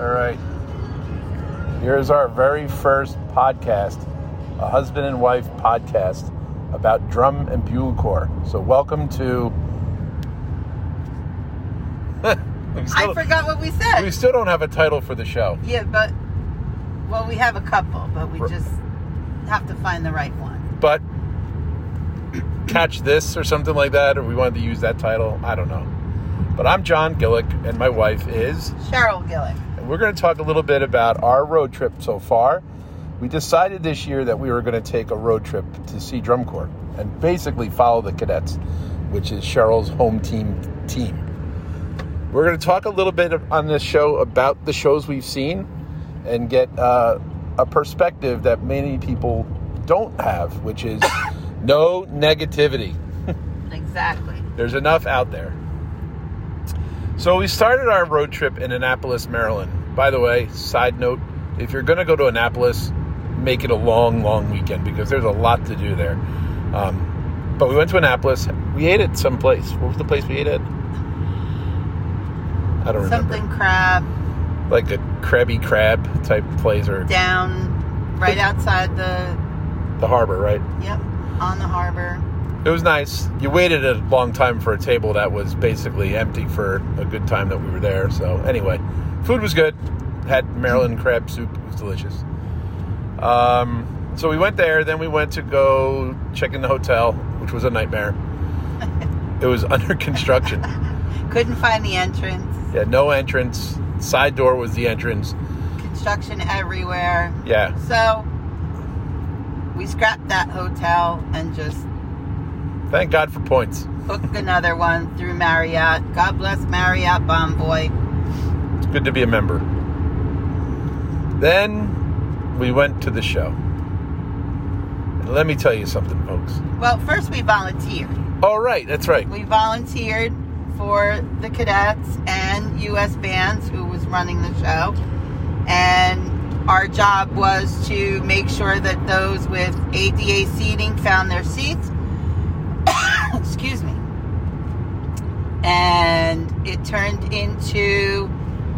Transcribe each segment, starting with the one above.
All right. Here's our very first podcast, a husband and wife podcast about drum and bugle corps. So, welcome to. we, I forgot what we said. we still don't have a title for the show. yeah, but well, we have a couple, but we just have to find the right one. But catch this or something like that, or we wanted to use that title. I don't know. But I'm John Gillick, and my wife is. Cheryl Gillick. We're going to talk a little bit about our road trip so far. We decided this year that we were going to take a road trip to see Drum Corps and basically follow the cadets, which is Cheryl's home team team. We're going to talk a little bit on this show about the shows we've seen and get uh, a perspective that many people don't have, which is no negativity. Exactly. There's enough out there. So we started our road trip in Annapolis, Maryland. By the way, side note, if you're going to go to Annapolis, make it a long, long weekend because there's a lot to do there. Um, but we went to Annapolis. We ate at some place. What was the place we ate at? I don't remember. Something crab Like a crabby Crab type place or down right outside the the harbor, right? yep on the harbor. It was nice. You waited a long time for a table that was basically empty for a good time that we were there. So anyway, food was good. Had Maryland crab soup. It was delicious. Um, so we went there. Then we went to go check in the hotel, which was a nightmare. it was under construction. Couldn't find the entrance. Yeah, no entrance. Side door was the entrance. Construction everywhere. Yeah, So we scrapped that hotel and just thank God for points. booked another one through Marriott. God bless Marriott Bonvoy. Good to be a member. Then we went to the show. And let me tell you something, folks. Well, first we volunteered. Oh, right, that's right. We volunteered for the cadets and U.S. bands who was running the show. And our job was to make sure that those with ADA seating found their seats. Excuse me. And it turned into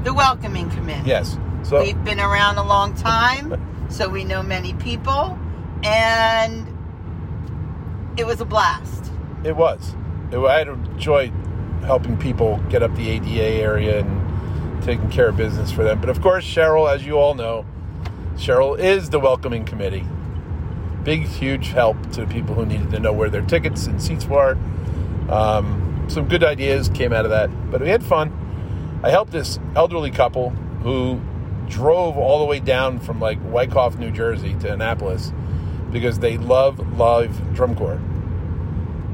the welcoming committee. Yes. So We've been around a long time, so we know many people, and it was a blast. it was. It, I enjoyed helping people get up the ADA area and taking care of business for them. But of course, Cheryl, as you all know, Cheryl is the welcoming committee. Big, huge help to people who needed to know where their tickets and seats were. Um, some good ideas came out of that, but we had fun. I helped this elderly couple who drove all the way down from like Wyckoff, New Jersey to Annapolis because they love live drum corps.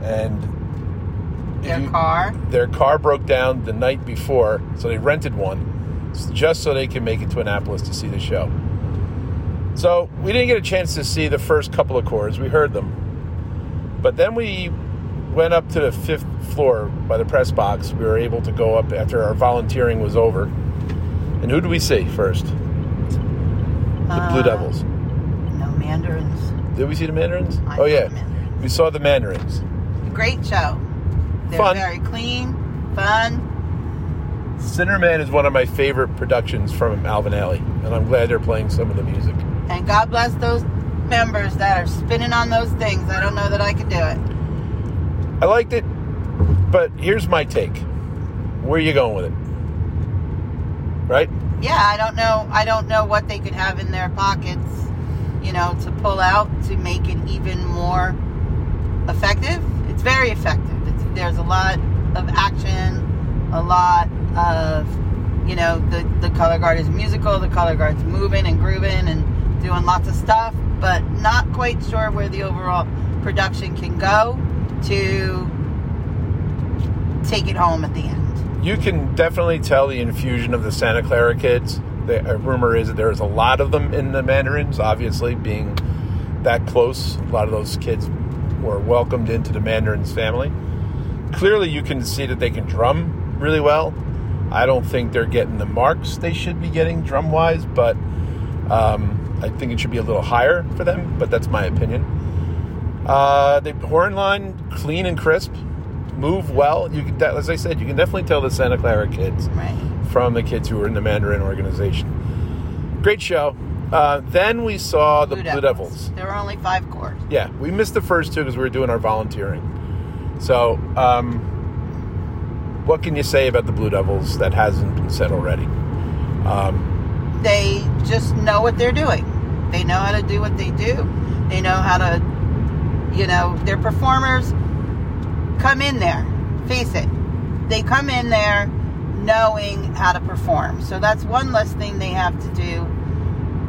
And Their you- car. their car broke down the night before, so they rented one just so they can make it to Annapolis to see the show. So we didn't get a chance to see the first couple of chords. We heard them. But then we went up to the fifth floor by the press box. We were able to go up after our volunteering was over. And who do we see first? The Blue Uh, Devils. No mandarins. Did we see the Mandarins? I oh, yeah. Mandarins. We saw the Mandarins. Great show. They're Fun. very clean, fun. Sinner Man is one of my favorite productions from Alvin Ailey. And I'm glad they're playing some of the music. And God bless those members that are spinning on those things. I don't know that I could do it. I liked it, but here's my take. Where are you going with it? Right? Yeah, I don't know. I don't know what they could have in their pockets, you know, to pull out to make it even more effective. It's very effective. It's, there's a lot of action, a lot of, you know, the the color guard is musical. The color guard's moving and grooving and doing lots of stuff, but not quite sure where the overall production can go to take it home at the end. You can definitely tell the infusion of the Santa Clara kids. The rumor is that there's a lot of them in the Mandarins, obviously, being that close. A lot of those kids were welcomed into the Mandarins family. Clearly, you can see that they can drum really well. I don't think they're getting the marks they should be getting drum wise, but um, I think it should be a little higher for them, but that's my opinion. Uh, the horn line, clean and crisp, move well. You can, as I said, you can definitely tell the Santa Clara kids Right. from the kids who were in the Mandarin organization. Great show. Uh, then we saw the Blue, Devils. There were only five corps. Yeah, we missed the first two because we were doing our volunteering. So, um, what can you say about the Blue Devils that hasn't been said already? Um, They just know what they're doing. They know how to do what they do. They know how to, you know, their performers come in there. Face it, they come in there knowing how to perform. So that's one less thing they have to do.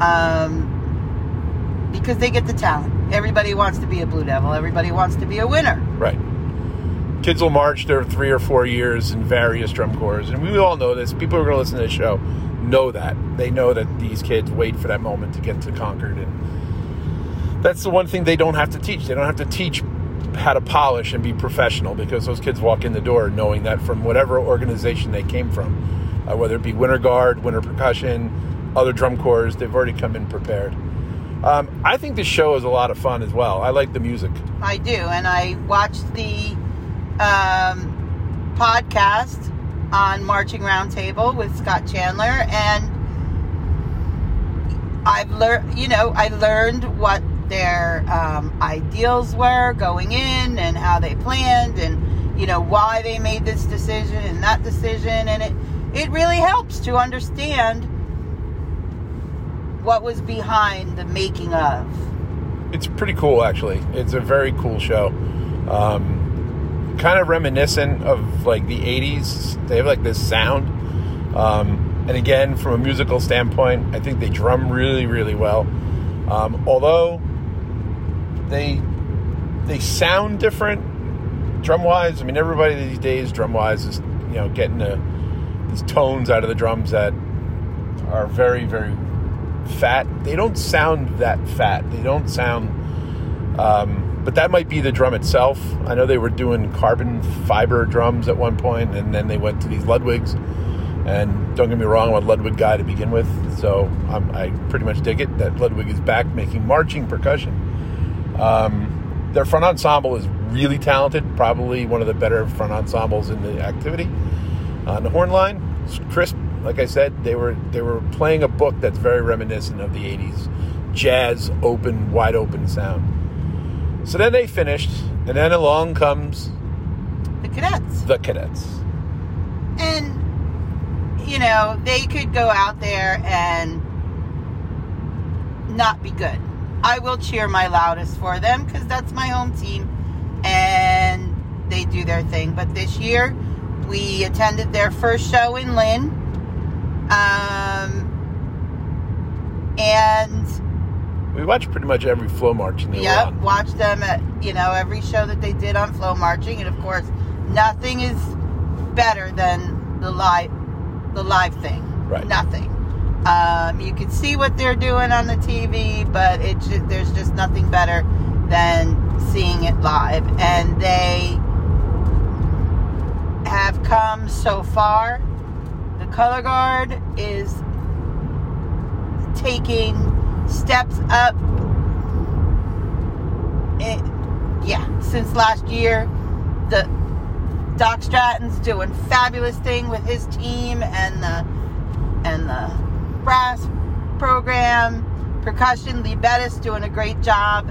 Um, because they get the talent. Everybody wants to be a Blue Devil. Everybody wants to be a winner. right. Kids will march their three or four years in various drum corps, and we all know this. People who are going to listen to this show know that. They know that these kids wait for that moment to get to Concord, and that's the one thing they don't have to teach. They don't have to teach how to polish and be professional because those kids walk in the door knowing that from whatever organization they came from, uh, whether it be Winter Guard, Winter Percussion, other drum corps, they've already come in prepared. Um, I think the show is a lot of fun as well. I like the music. I do, and I watched the um, podcast on Marching Roundtable with Scott Chandler, and I've learned, you know, I learned what their um, ideals were going in, and how they planned, and you know why they made this decision and that decision, and it it really helps to understand what was behind the making of. it's pretty cool actually. It's a very cool show. Um, kind of reminiscent of like the 80s they have like this sound. Um, and again from a musical standpoint i think they drum really really well. Um, although they they sound different drum wise i mean everybody these days drum wise is you know getting the, these tones out of the drums that are very very fat. They don't sound that fat. They don't sound. Um, but that might be the drum itself. I know they were doing carbon fiber drums at one point, and then they went to these Ludwigs. And don't get me wrong, I'm a Ludwig guy to begin with, so I'm, I pretty much dig it that Ludwig is back making marching percussion. Um, their front ensemble is really talented, probably one of the better front ensembles in the activity. On the horn line, it's crisp, like I said, they were they were playing a book that's very reminiscent of the '80s jazz, open, wide open sound. So then they finished, and then along comes The cadets. the cadets. And, you know, they could go out there and not be good. I will cheer my loudest for them because that's my home team and they do their thing. But this year, we attended their first show in Lynn. Um, and We watched pretty much every flow march in the Yep, Iran. watch them at you know every show that they did on FloMarching, and of course, nothing is better than the live the live thing. Right. Nothing. Um, you can see what they're doing on the TV, but it there's just nothing better than seeing it live, and they have come so far. The color guard is taking steps up it, yeah, since last year, the Doc Stratton's doing fabulous thing with his team and the and the brass program. Percussion, Lee Beddis doing a great job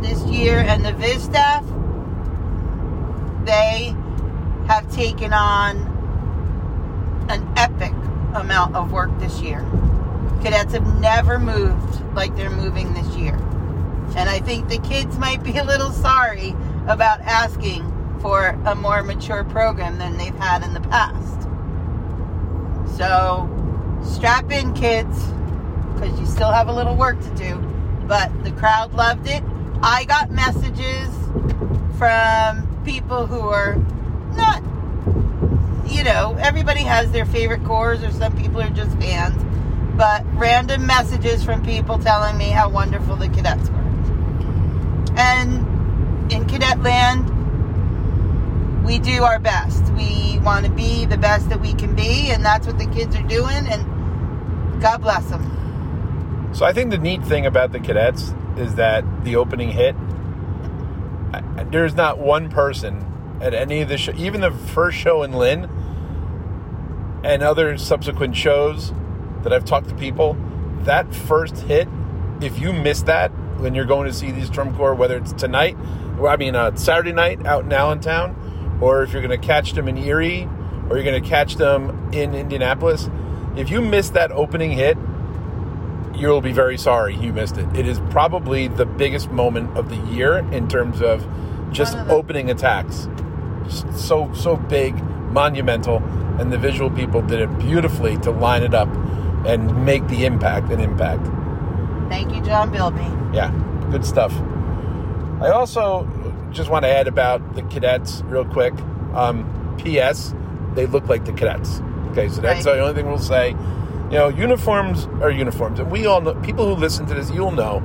this year, and the Viz staff, they have taken on an epic amount of work this year. Cadets have never moved like they're moving this year. And I think the kids might be a little sorry about asking for a more mature program than they've had in the past. So strap in, kids, because you still have a little work to do. But the crowd loved it. I got messages from people who are not, you know, everybody has their favorite cores, or some people are just fans. But random messages from people telling me how wonderful the cadets were. And in cadet land, we do our best. We want to be the best that we can be, and that's what the kids are doing. And God bless them. So I think the neat thing about the cadets is that the opening hit, I- there's not one person at any of the show, even the first show in Lynn, and other subsequent shows that I've talked to people, that first hit, if you miss that when you're going to see these drum corps, whether it's tonight, or I mean uh, Saturday night out in Allentown, or if you're going to catch them in Erie, or you're going to catch them in Indianapolis, if you miss that opening hit, you'll be very sorry you missed it. It is probably the biggest moment of the year in terms of just of opening attacks. So so big, monumental, and the visual people did it beautifully to line it up and make the impact an impact. Thank you, John Bilby. Yeah, good stuff. I also just want to add about the cadets real quick. Um, P.S. They look like the cadets. Okay, so that's Right. the only thing we'll say. You know, uniforms are uniforms, and we all know. People who listen to this, you'll know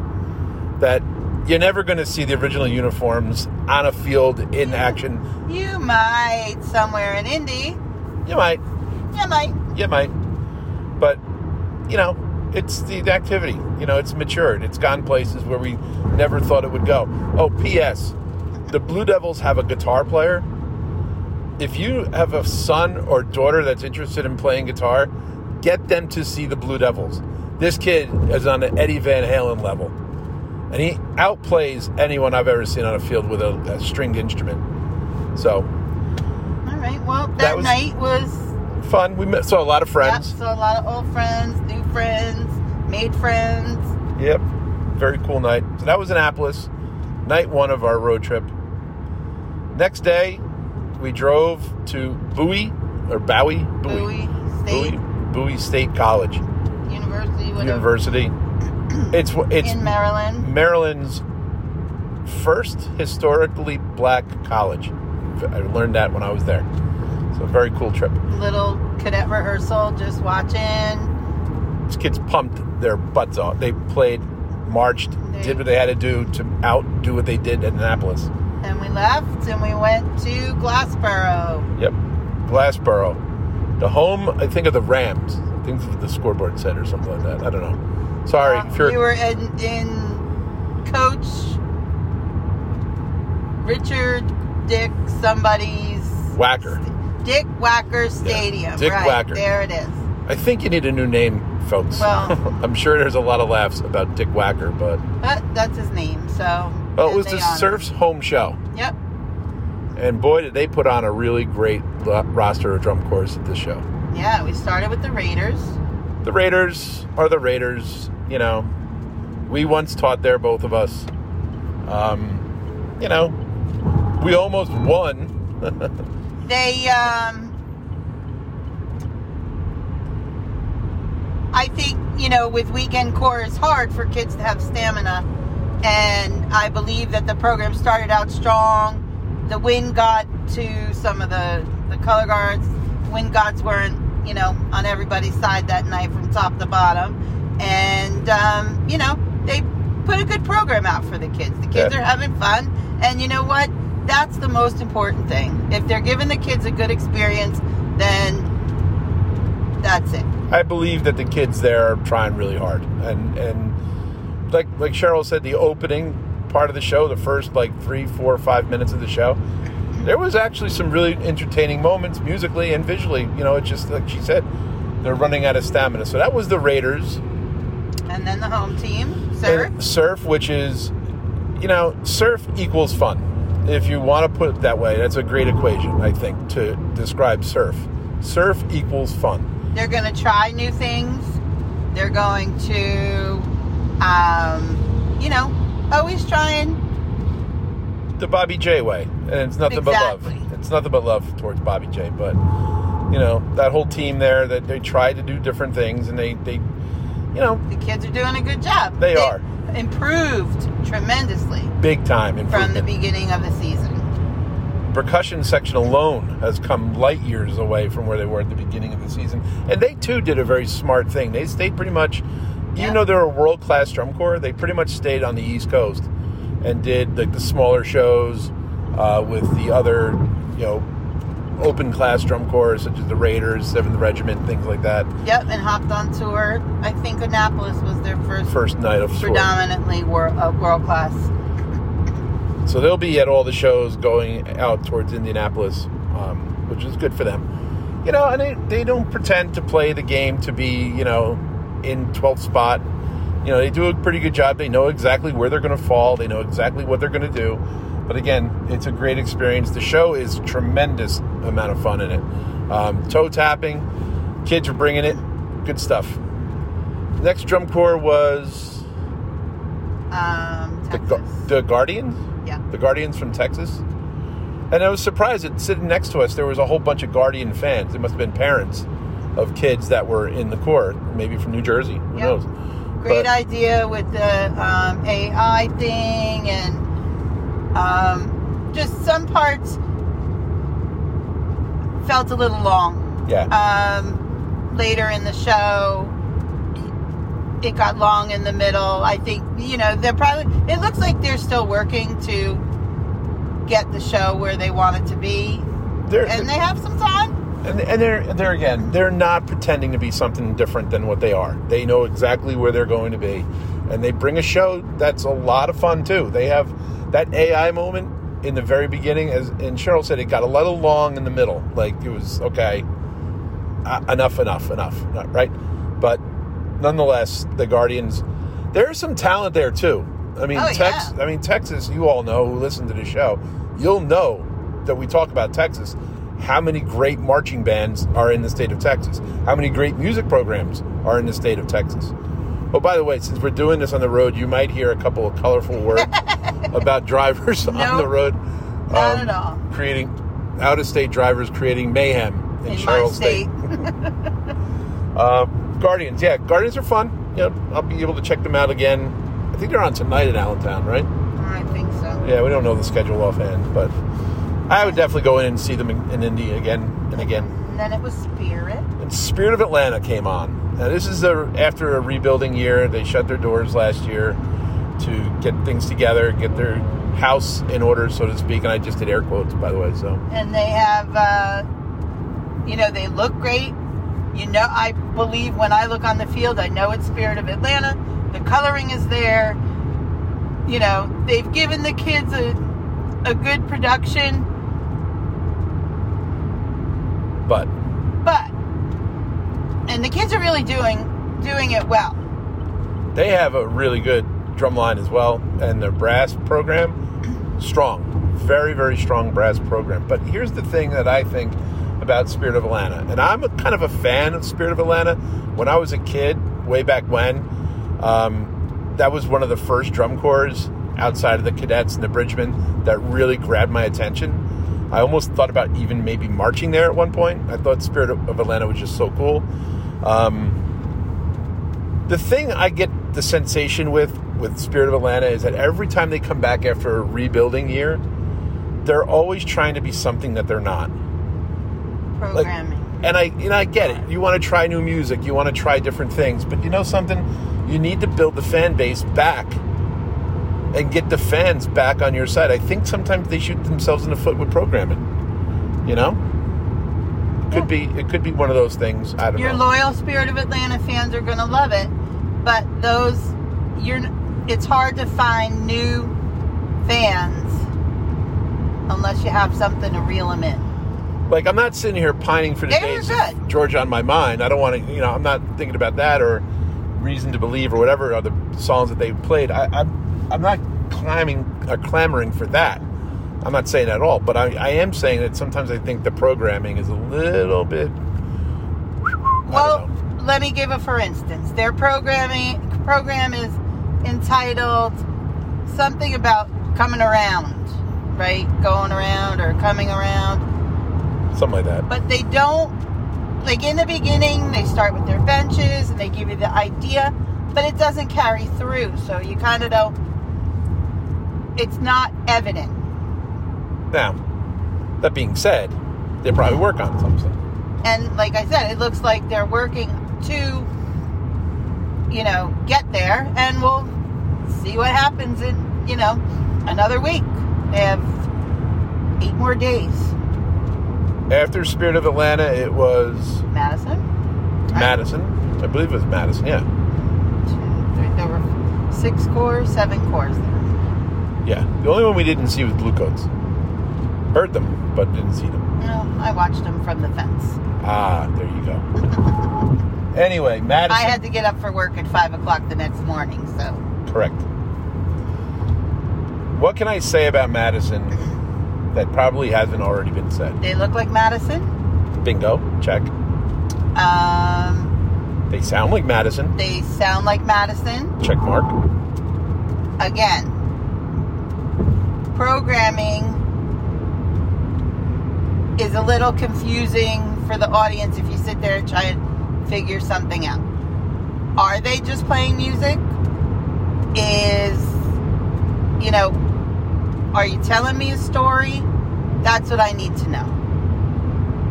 that you're never going to see the original uniforms on a field in action. You might somewhere in Indy. You might, You might. you might, but you know, it's the activity. You know, it's matured. It's gone places where we never thought it would go. Oh, P.S. The Blue Devils have a guitar player. If you have a son or daughter that's interested in playing guitar, get them to see the Blue Devils. This kid is on an Eddie Van Halen level, and he outplays anyone I've ever seen on a field with a, a stringed instrument. So All right. Well, that, That was- night was fun. We met, saw a lot of Yep, friends. so a lot of old friends, new friends, made friends. Yep. Very cool night. So that was Annapolis, night one of our road trip. Next day, we drove to Bowie or Bowie, Bowie State Bowie, Bowie State College University, whatever, University. It's it's in Maryland. Maryland's first historically black college. I learned that when I was there. So very cool trip. Little cadet rehearsal, just watching. These kids pumped their butts off. They played, marched, They- did what they had to do to outdo what they did at Annapolis. And we left and we went to Glassboro. Yep. Glassboro. The home, I think, of the Rams. I think the scoreboard said or something like that. I don't know. Sorry. Uh, if you're, we were in, in Coach Richard Dick somebody's Wacker. Dick Wacker Stadium. Dick right, Wacker. There it is. I think you need a new name, folks. Well- I'm sure there's a lot of laughs about Dick Wacker, but But that's his name. So well, it was the honor- Surf's home show, Yep. and boy, did they put on a really great roster of drum corps at this show. Yeah, we started with the Raiders. The Raiders are the Raiders. You know, we once taught there, both of us. Um, you know, we almost won. They, um, I think, you know, with weekend core, it's hard for kids to have stamina. And I believe that the program started out strong. The wind got to some of the, the color guards. Wind gods weren't, you know, on everybody's side that night from top to bottom. And, um, you know, they put a good program out for the kids. The kids Yeah. are having fun. And you know what? That's the most important thing. If they're giving the kids a good experience, then that's it. I believe that the kids there are trying really hard, and and like like Cheryl said, the opening part of the show, the first like three, four, five minutes of the show, there was actually some really entertaining moments musically and visually. You know, it's just like she said, they're running out of stamina. So that was the Raiders. And then the home team. And surf, which is, you know, surf equals fun. If you want to put it that way, that's a great equation, I think, to describe surf. Surf equals fun. They're going to try new things. They're going to, um, you know, always trying. the Bobby J way, and it's nothing Exactly. but love. It's nothing but love towards Bobby J. But you know that whole team there that they tried to do different things, and they they, you know, The kids are doing a good job. They are. improved tremendously big time from the beginning of the season. Percussion section alone has come light years away from where they were at the beginning of the season, and they too did a very smart thing. They stayed pretty much, Yeah. even though they're a world class drum corps, they pretty much stayed on the East Coast and did like the smaller shows uh, with the other, you know, open class drum corps such as the Raiders, Seventh Regiment, things like that. Yep, and hopped on tour. I think Annapolis was their first, First night of predominantly wor- uh, world class. So they'll be at all the shows going out towards Indianapolis, um, which is good for them. you know, and they, they don't pretend to play the game to be, you know, in 12th spot. You know, they do a pretty good job. They know exactly where they're going to fall. They know exactly what they're going to do. But again, it's a great experience. The show is tremendous amount of fun in it. Um, toe tapping, kids are bringing it. Good stuff. Next drum corps was Um, the, the Guardians. yeah. the Guardians from Texas. And I was surprised that sitting next to us, there was a whole bunch of Guardian fans. It must have been parents of kids that were in the court, maybe from New Jersey. Who Yep. knows? Great But- idea with the um, AI thing and um, just some parts felt a little long. Yeah. Um, later in the show, it got long in the middle. I think, you know, they're probably, it looks like they're still working to get the show where they want it to be. they're, And they have some time. And, and they're, they're, again, they're not pretending to be something different than what they are. They know exactly where they're going to be. And they bring a show that's a lot of fun, too. They have that AI moment in the very beginning, as and Cheryl said, it got a little long in the middle. Like, it was, okay, uh, enough, enough, enough, right? But nonetheless, the Guardians, there's some talent there too. I mean, Oh, Tex, yeah. I mean Texas. You all know who listen to the show. You'll know that we talk about Texas. How many great marching bands are in the state of Texas? How many great music programs are in the state of Texas? Oh, by the way, since we're doing this on the road, you might hear a couple of colorful words about drivers on the road. Not um, at all. Creating out-of-state drivers creating mayhem in, In Cheryl state. uh, Guardians, yeah, Guardians are fun. Yeah, I'll be able to check them out again. I think they're on tonight in Allentown, right? I think so. Yeah, we don't know the schedule offhand, but I would definitely go in and see them in, in Indy again and again. And then it was Spirit. And Spirit of Atlanta came on. Now this is a, after a rebuilding year. They shut their doors last year to get things together, get their house in order, so to speak. And I just did air quotes, by the way. So and they have uh, you know they look great you know i believe when i look on the field i know it's spirit of atlanta the coloring is there you know they've given the kids a, a good production but but and the kids are really doing doing it well they have a really good drum line as well, and their brass program strong, very very strong brass program. But here's the thing that I think about Spirit of Atlanta, and I'm a, kind of a fan of Spirit of Atlanta. When I was a kid, way back when, um, that was one of the first drum corps outside of the cadets and the bridgemen that really grabbed my attention. I almost thought about even maybe marching there at one point. I thought Spirit of Atlanta was just so cool. Um, the thing I get the sensation with with Spirit of Atlanta is that every time they come back after a rebuilding year, they're always trying to be something that they're not. programming And I, you know, I get it. You want to try new music, you want to try different things, but you know something? You need to build the fan base back and get the fans back on your side. I think sometimes they shoot themselves in the foot with programming. You know, could be it could be one of those things. I don't your know. Your loyal spirit of atlanta fans are going to love it but those you're it's hard to find new fans unless you have something to reel them in like I'm not sitting here pining for the days good. Georgia on my mind. I don't want to, you know, I'm not thinking about that or reason to believe or whatever other songs that they played. I, I'm I'm not climbing or clamoring for that. I'm not saying that at all, but I, I am saying that sometimes I think the programming is a little bit. Well, let me give a for instance. Their programming program is entitled something about coming around, right? Going around or coming around. something like that. But they don't like in the beginning they start with their benches and they give you the idea, but it doesn't carry through. So you kind of don't it's not evident. Now, that being said, they probably work on something. And like I said, it looks like they're working to, you know, get there. And we'll see what happens in, you know, another week. They have eight more days. After Spirit of Atlanta, it was Madison? Madison. I believe it was Madison. Yeah, Two, three, there were six cores, seven cores. Yeah. The only one we didn't see was Bluecoats. Heard them, but didn't see them. Well, I watched them from the fence. Ah, there you go. anyway, Madison. I had to get up for work at five o'clock the next morning, so Correct. What can I say about Madison that probably hasn't already been said? they look like Madison. Bingo, check. Um, They sound like Madison, they sound like Madison. check mark. Again, programming is a little confusing for the audience if you sit there and try and figure something out. Are they just playing music? Is, you know, are you telling me a story? That's what I need to know.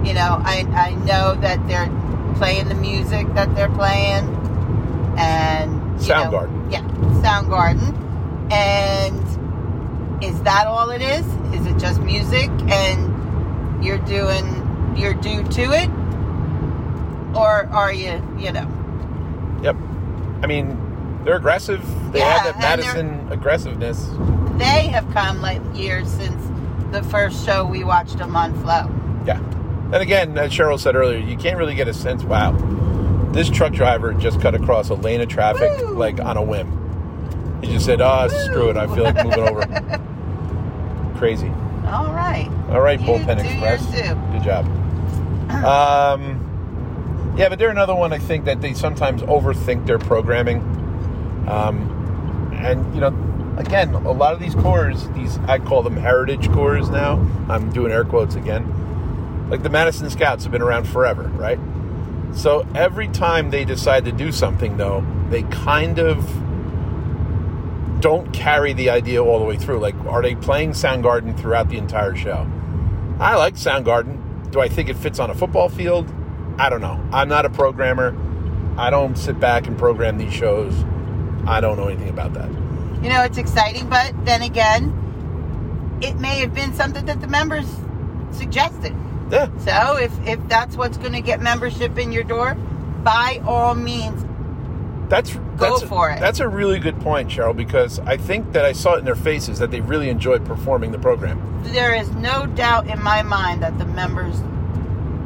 You know, I, I know that they're playing the music that they're playing and know- Soundgarden. yeah, Soundgarden. And is that all it is? Is it just music and you're doing your due to it? Or are you, you know, Yep. I mean, they're aggressive. They Yeah, have that Madison aggressiveness. they have come like years since the first show we watched them on Flow. Yeah. And again, as Cheryl said earlier, you can't really get a sense. Wow, this truck driver just cut across a lane of traffic Woo! like on a whim. He just said, "Ah, screw it. I feel like moving over." Crazy. All right. All right, You Bullpen Express. Good job. Um, yeah, but they're another one. I think that they sometimes overthink their programming. Um, and you know, again, a lot of these cores, these I call them heritage cores now. I'm doing air quotes again. Like the Madison Scouts have been around forever, right? So every time they decide to do something, though, they kind of don't carry the idea all the way through. Like, are they playing Soundgarden throughout the entire show? I like Soundgarden. Do I think it fits on a football field? I don't know. I'm not a programmer. I don't sit back and program these shows. I don't know anything about that. You know, it's exciting, but then again, it may have been something that the members suggested. Yeah, So if, if that's what's going to get membership in your door, by all means, that's Go that's for it. That's a really good point, Cheryl, because I think that I saw it in their faces that they really enjoyed performing the program. there is no doubt in my mind that the members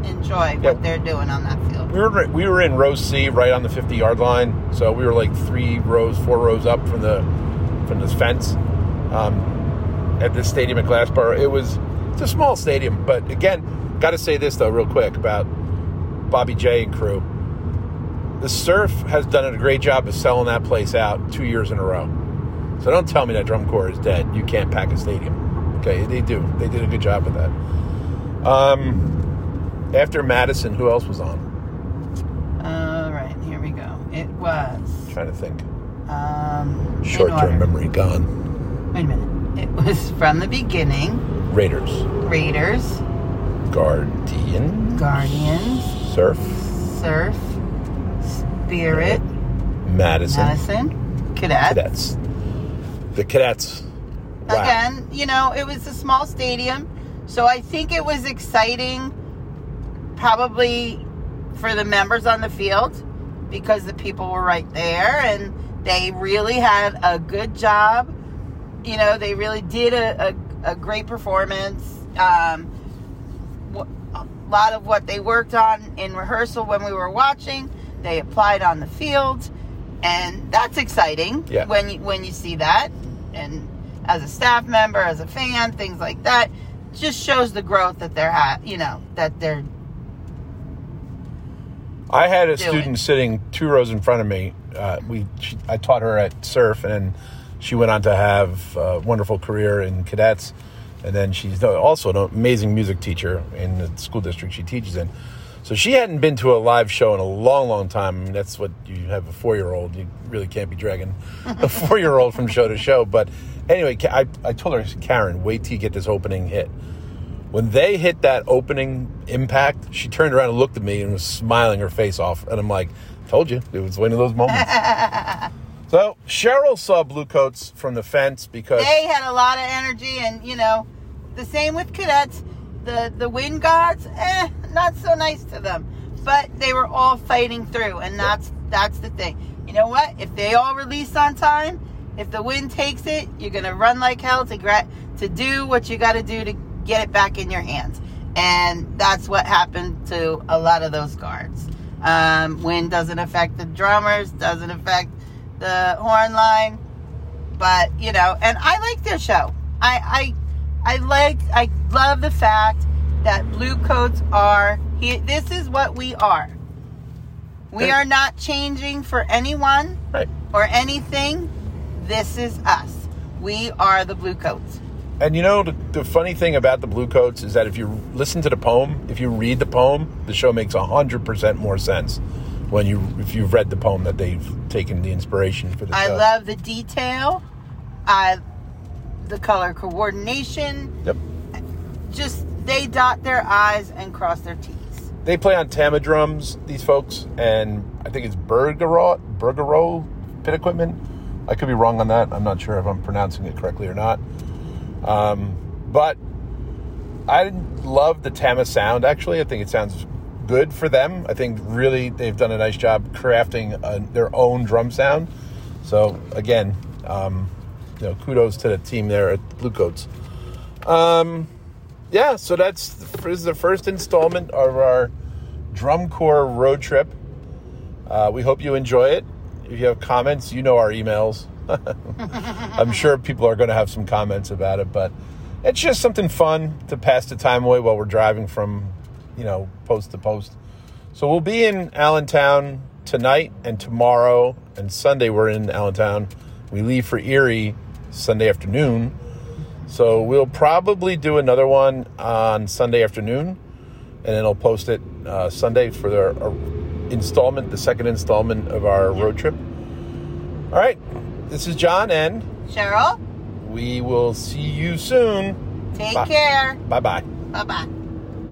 enjoy what they're doing on that field. We were we were in row C, right on the 50 yard line. So we were like three rows, four rows up from the from this fence um, at this stadium at Glassboro. It was it's a small stadium, but again, got to say this though, real quick about Bobby J and crew. The Surf has done a great job of selling that place out two years in a row. So don't tell me that drum corps is dead. You can't pack a stadium. Okay, they do. They did a good job with that. Um, after Madison, who else was on? All right, here we go. It was trying to think. um, Short-term memory gone. Wait a minute. It was from the beginning. Raiders, Raiders, Guardian, Guardians, Surf, Surf, Spirit, Madison, Madison, Cadets. Cadets. The Cadets. Wow. Again, you know, it was a small stadium, so I think it was exciting, probably for the members on the field because the people were right there and they really had a good job. You know, they really did a, a, a great performance. Um, a lot of what they worked on in rehearsal when we were watching, they applied on the field, and that's exciting Yeah. when you, when you see that. And as a staff member, as a fan, things like that, just shows the growth that they're ha- you know that they're I had a Do it. student sitting two rows in front of me. Uh, we, she, I taught her at surf, and she went on to have a wonderful career in cadets. And then she's also an amazing music teacher in the school district she teaches in. So she hadn't been to a live show in a long, long time. I mean, that's what you have a four-year-old. You really can't be dragging a four-year-old from show to show. But anyway, I, I told her, Karen, wait till you get this opening hit. When they hit that opening impact, she turned around and looked at me and was smiling her face off. And I'm like, told you, it was one of those moments. so Cheryl saw Bluecoats from the fence because they had a lot of energy and you know the same with cadets the the wind gods eh not so nice to them but they were all fighting through and that's that's the thing you know what if they all release on time if the wind takes it you're gonna run like hell to gra- to do what you got to do to get it back in your hands And that's what happened to a lot of those guards. Um, wind doesn't affect the drummers, doesn't affect the horn line, but you know, and I like their show. I I I like I love the fact that blue coats are this is what we are. We Right. are not changing for anyone Right. or anything. This is us. We are the blue coats. And you know, the, the funny thing about the Blue Coats is that if you listen to the poem, if you read the poem, the show makes 100% more sense when you if you've read the poem that they've taken the inspiration for the I show. love the detail. I the color coordination. Yep. Just they dot their I's and cross their T's. They play on Tama drums, these folks, and I think it's Bergerault, Bergerault pit equipment. I could be wrong on that. I'm not sure if I'm pronouncing it correctly or not. Um, but I love the Tama sound, actually. I think it sounds good for them. I think really they've done a nice job crafting uh their own drum sound. So, again, um, you know, kudos to the team there at Blue Coats. Um, yeah, so that's this is the first installment of our drum corps road trip. Uh, we hope you enjoy it. If you have comments, you know our emails. I'm sure people are going to have some comments about it, but it's just something fun to pass the time away while we're driving from, you know, post to post. So we'll be in Allentown tonight and tomorrow and Sunday. We're in Allentown. We leave for Erie Sunday afternoon. So we'll probably do another one on Sunday afternoon, and then I'll post it uh, Sunday for the uh, installment, the second installment of our road trip. All right, this is John, and Cheryl, we will see you soon. take Bye. care. Bye bye. Bye bye.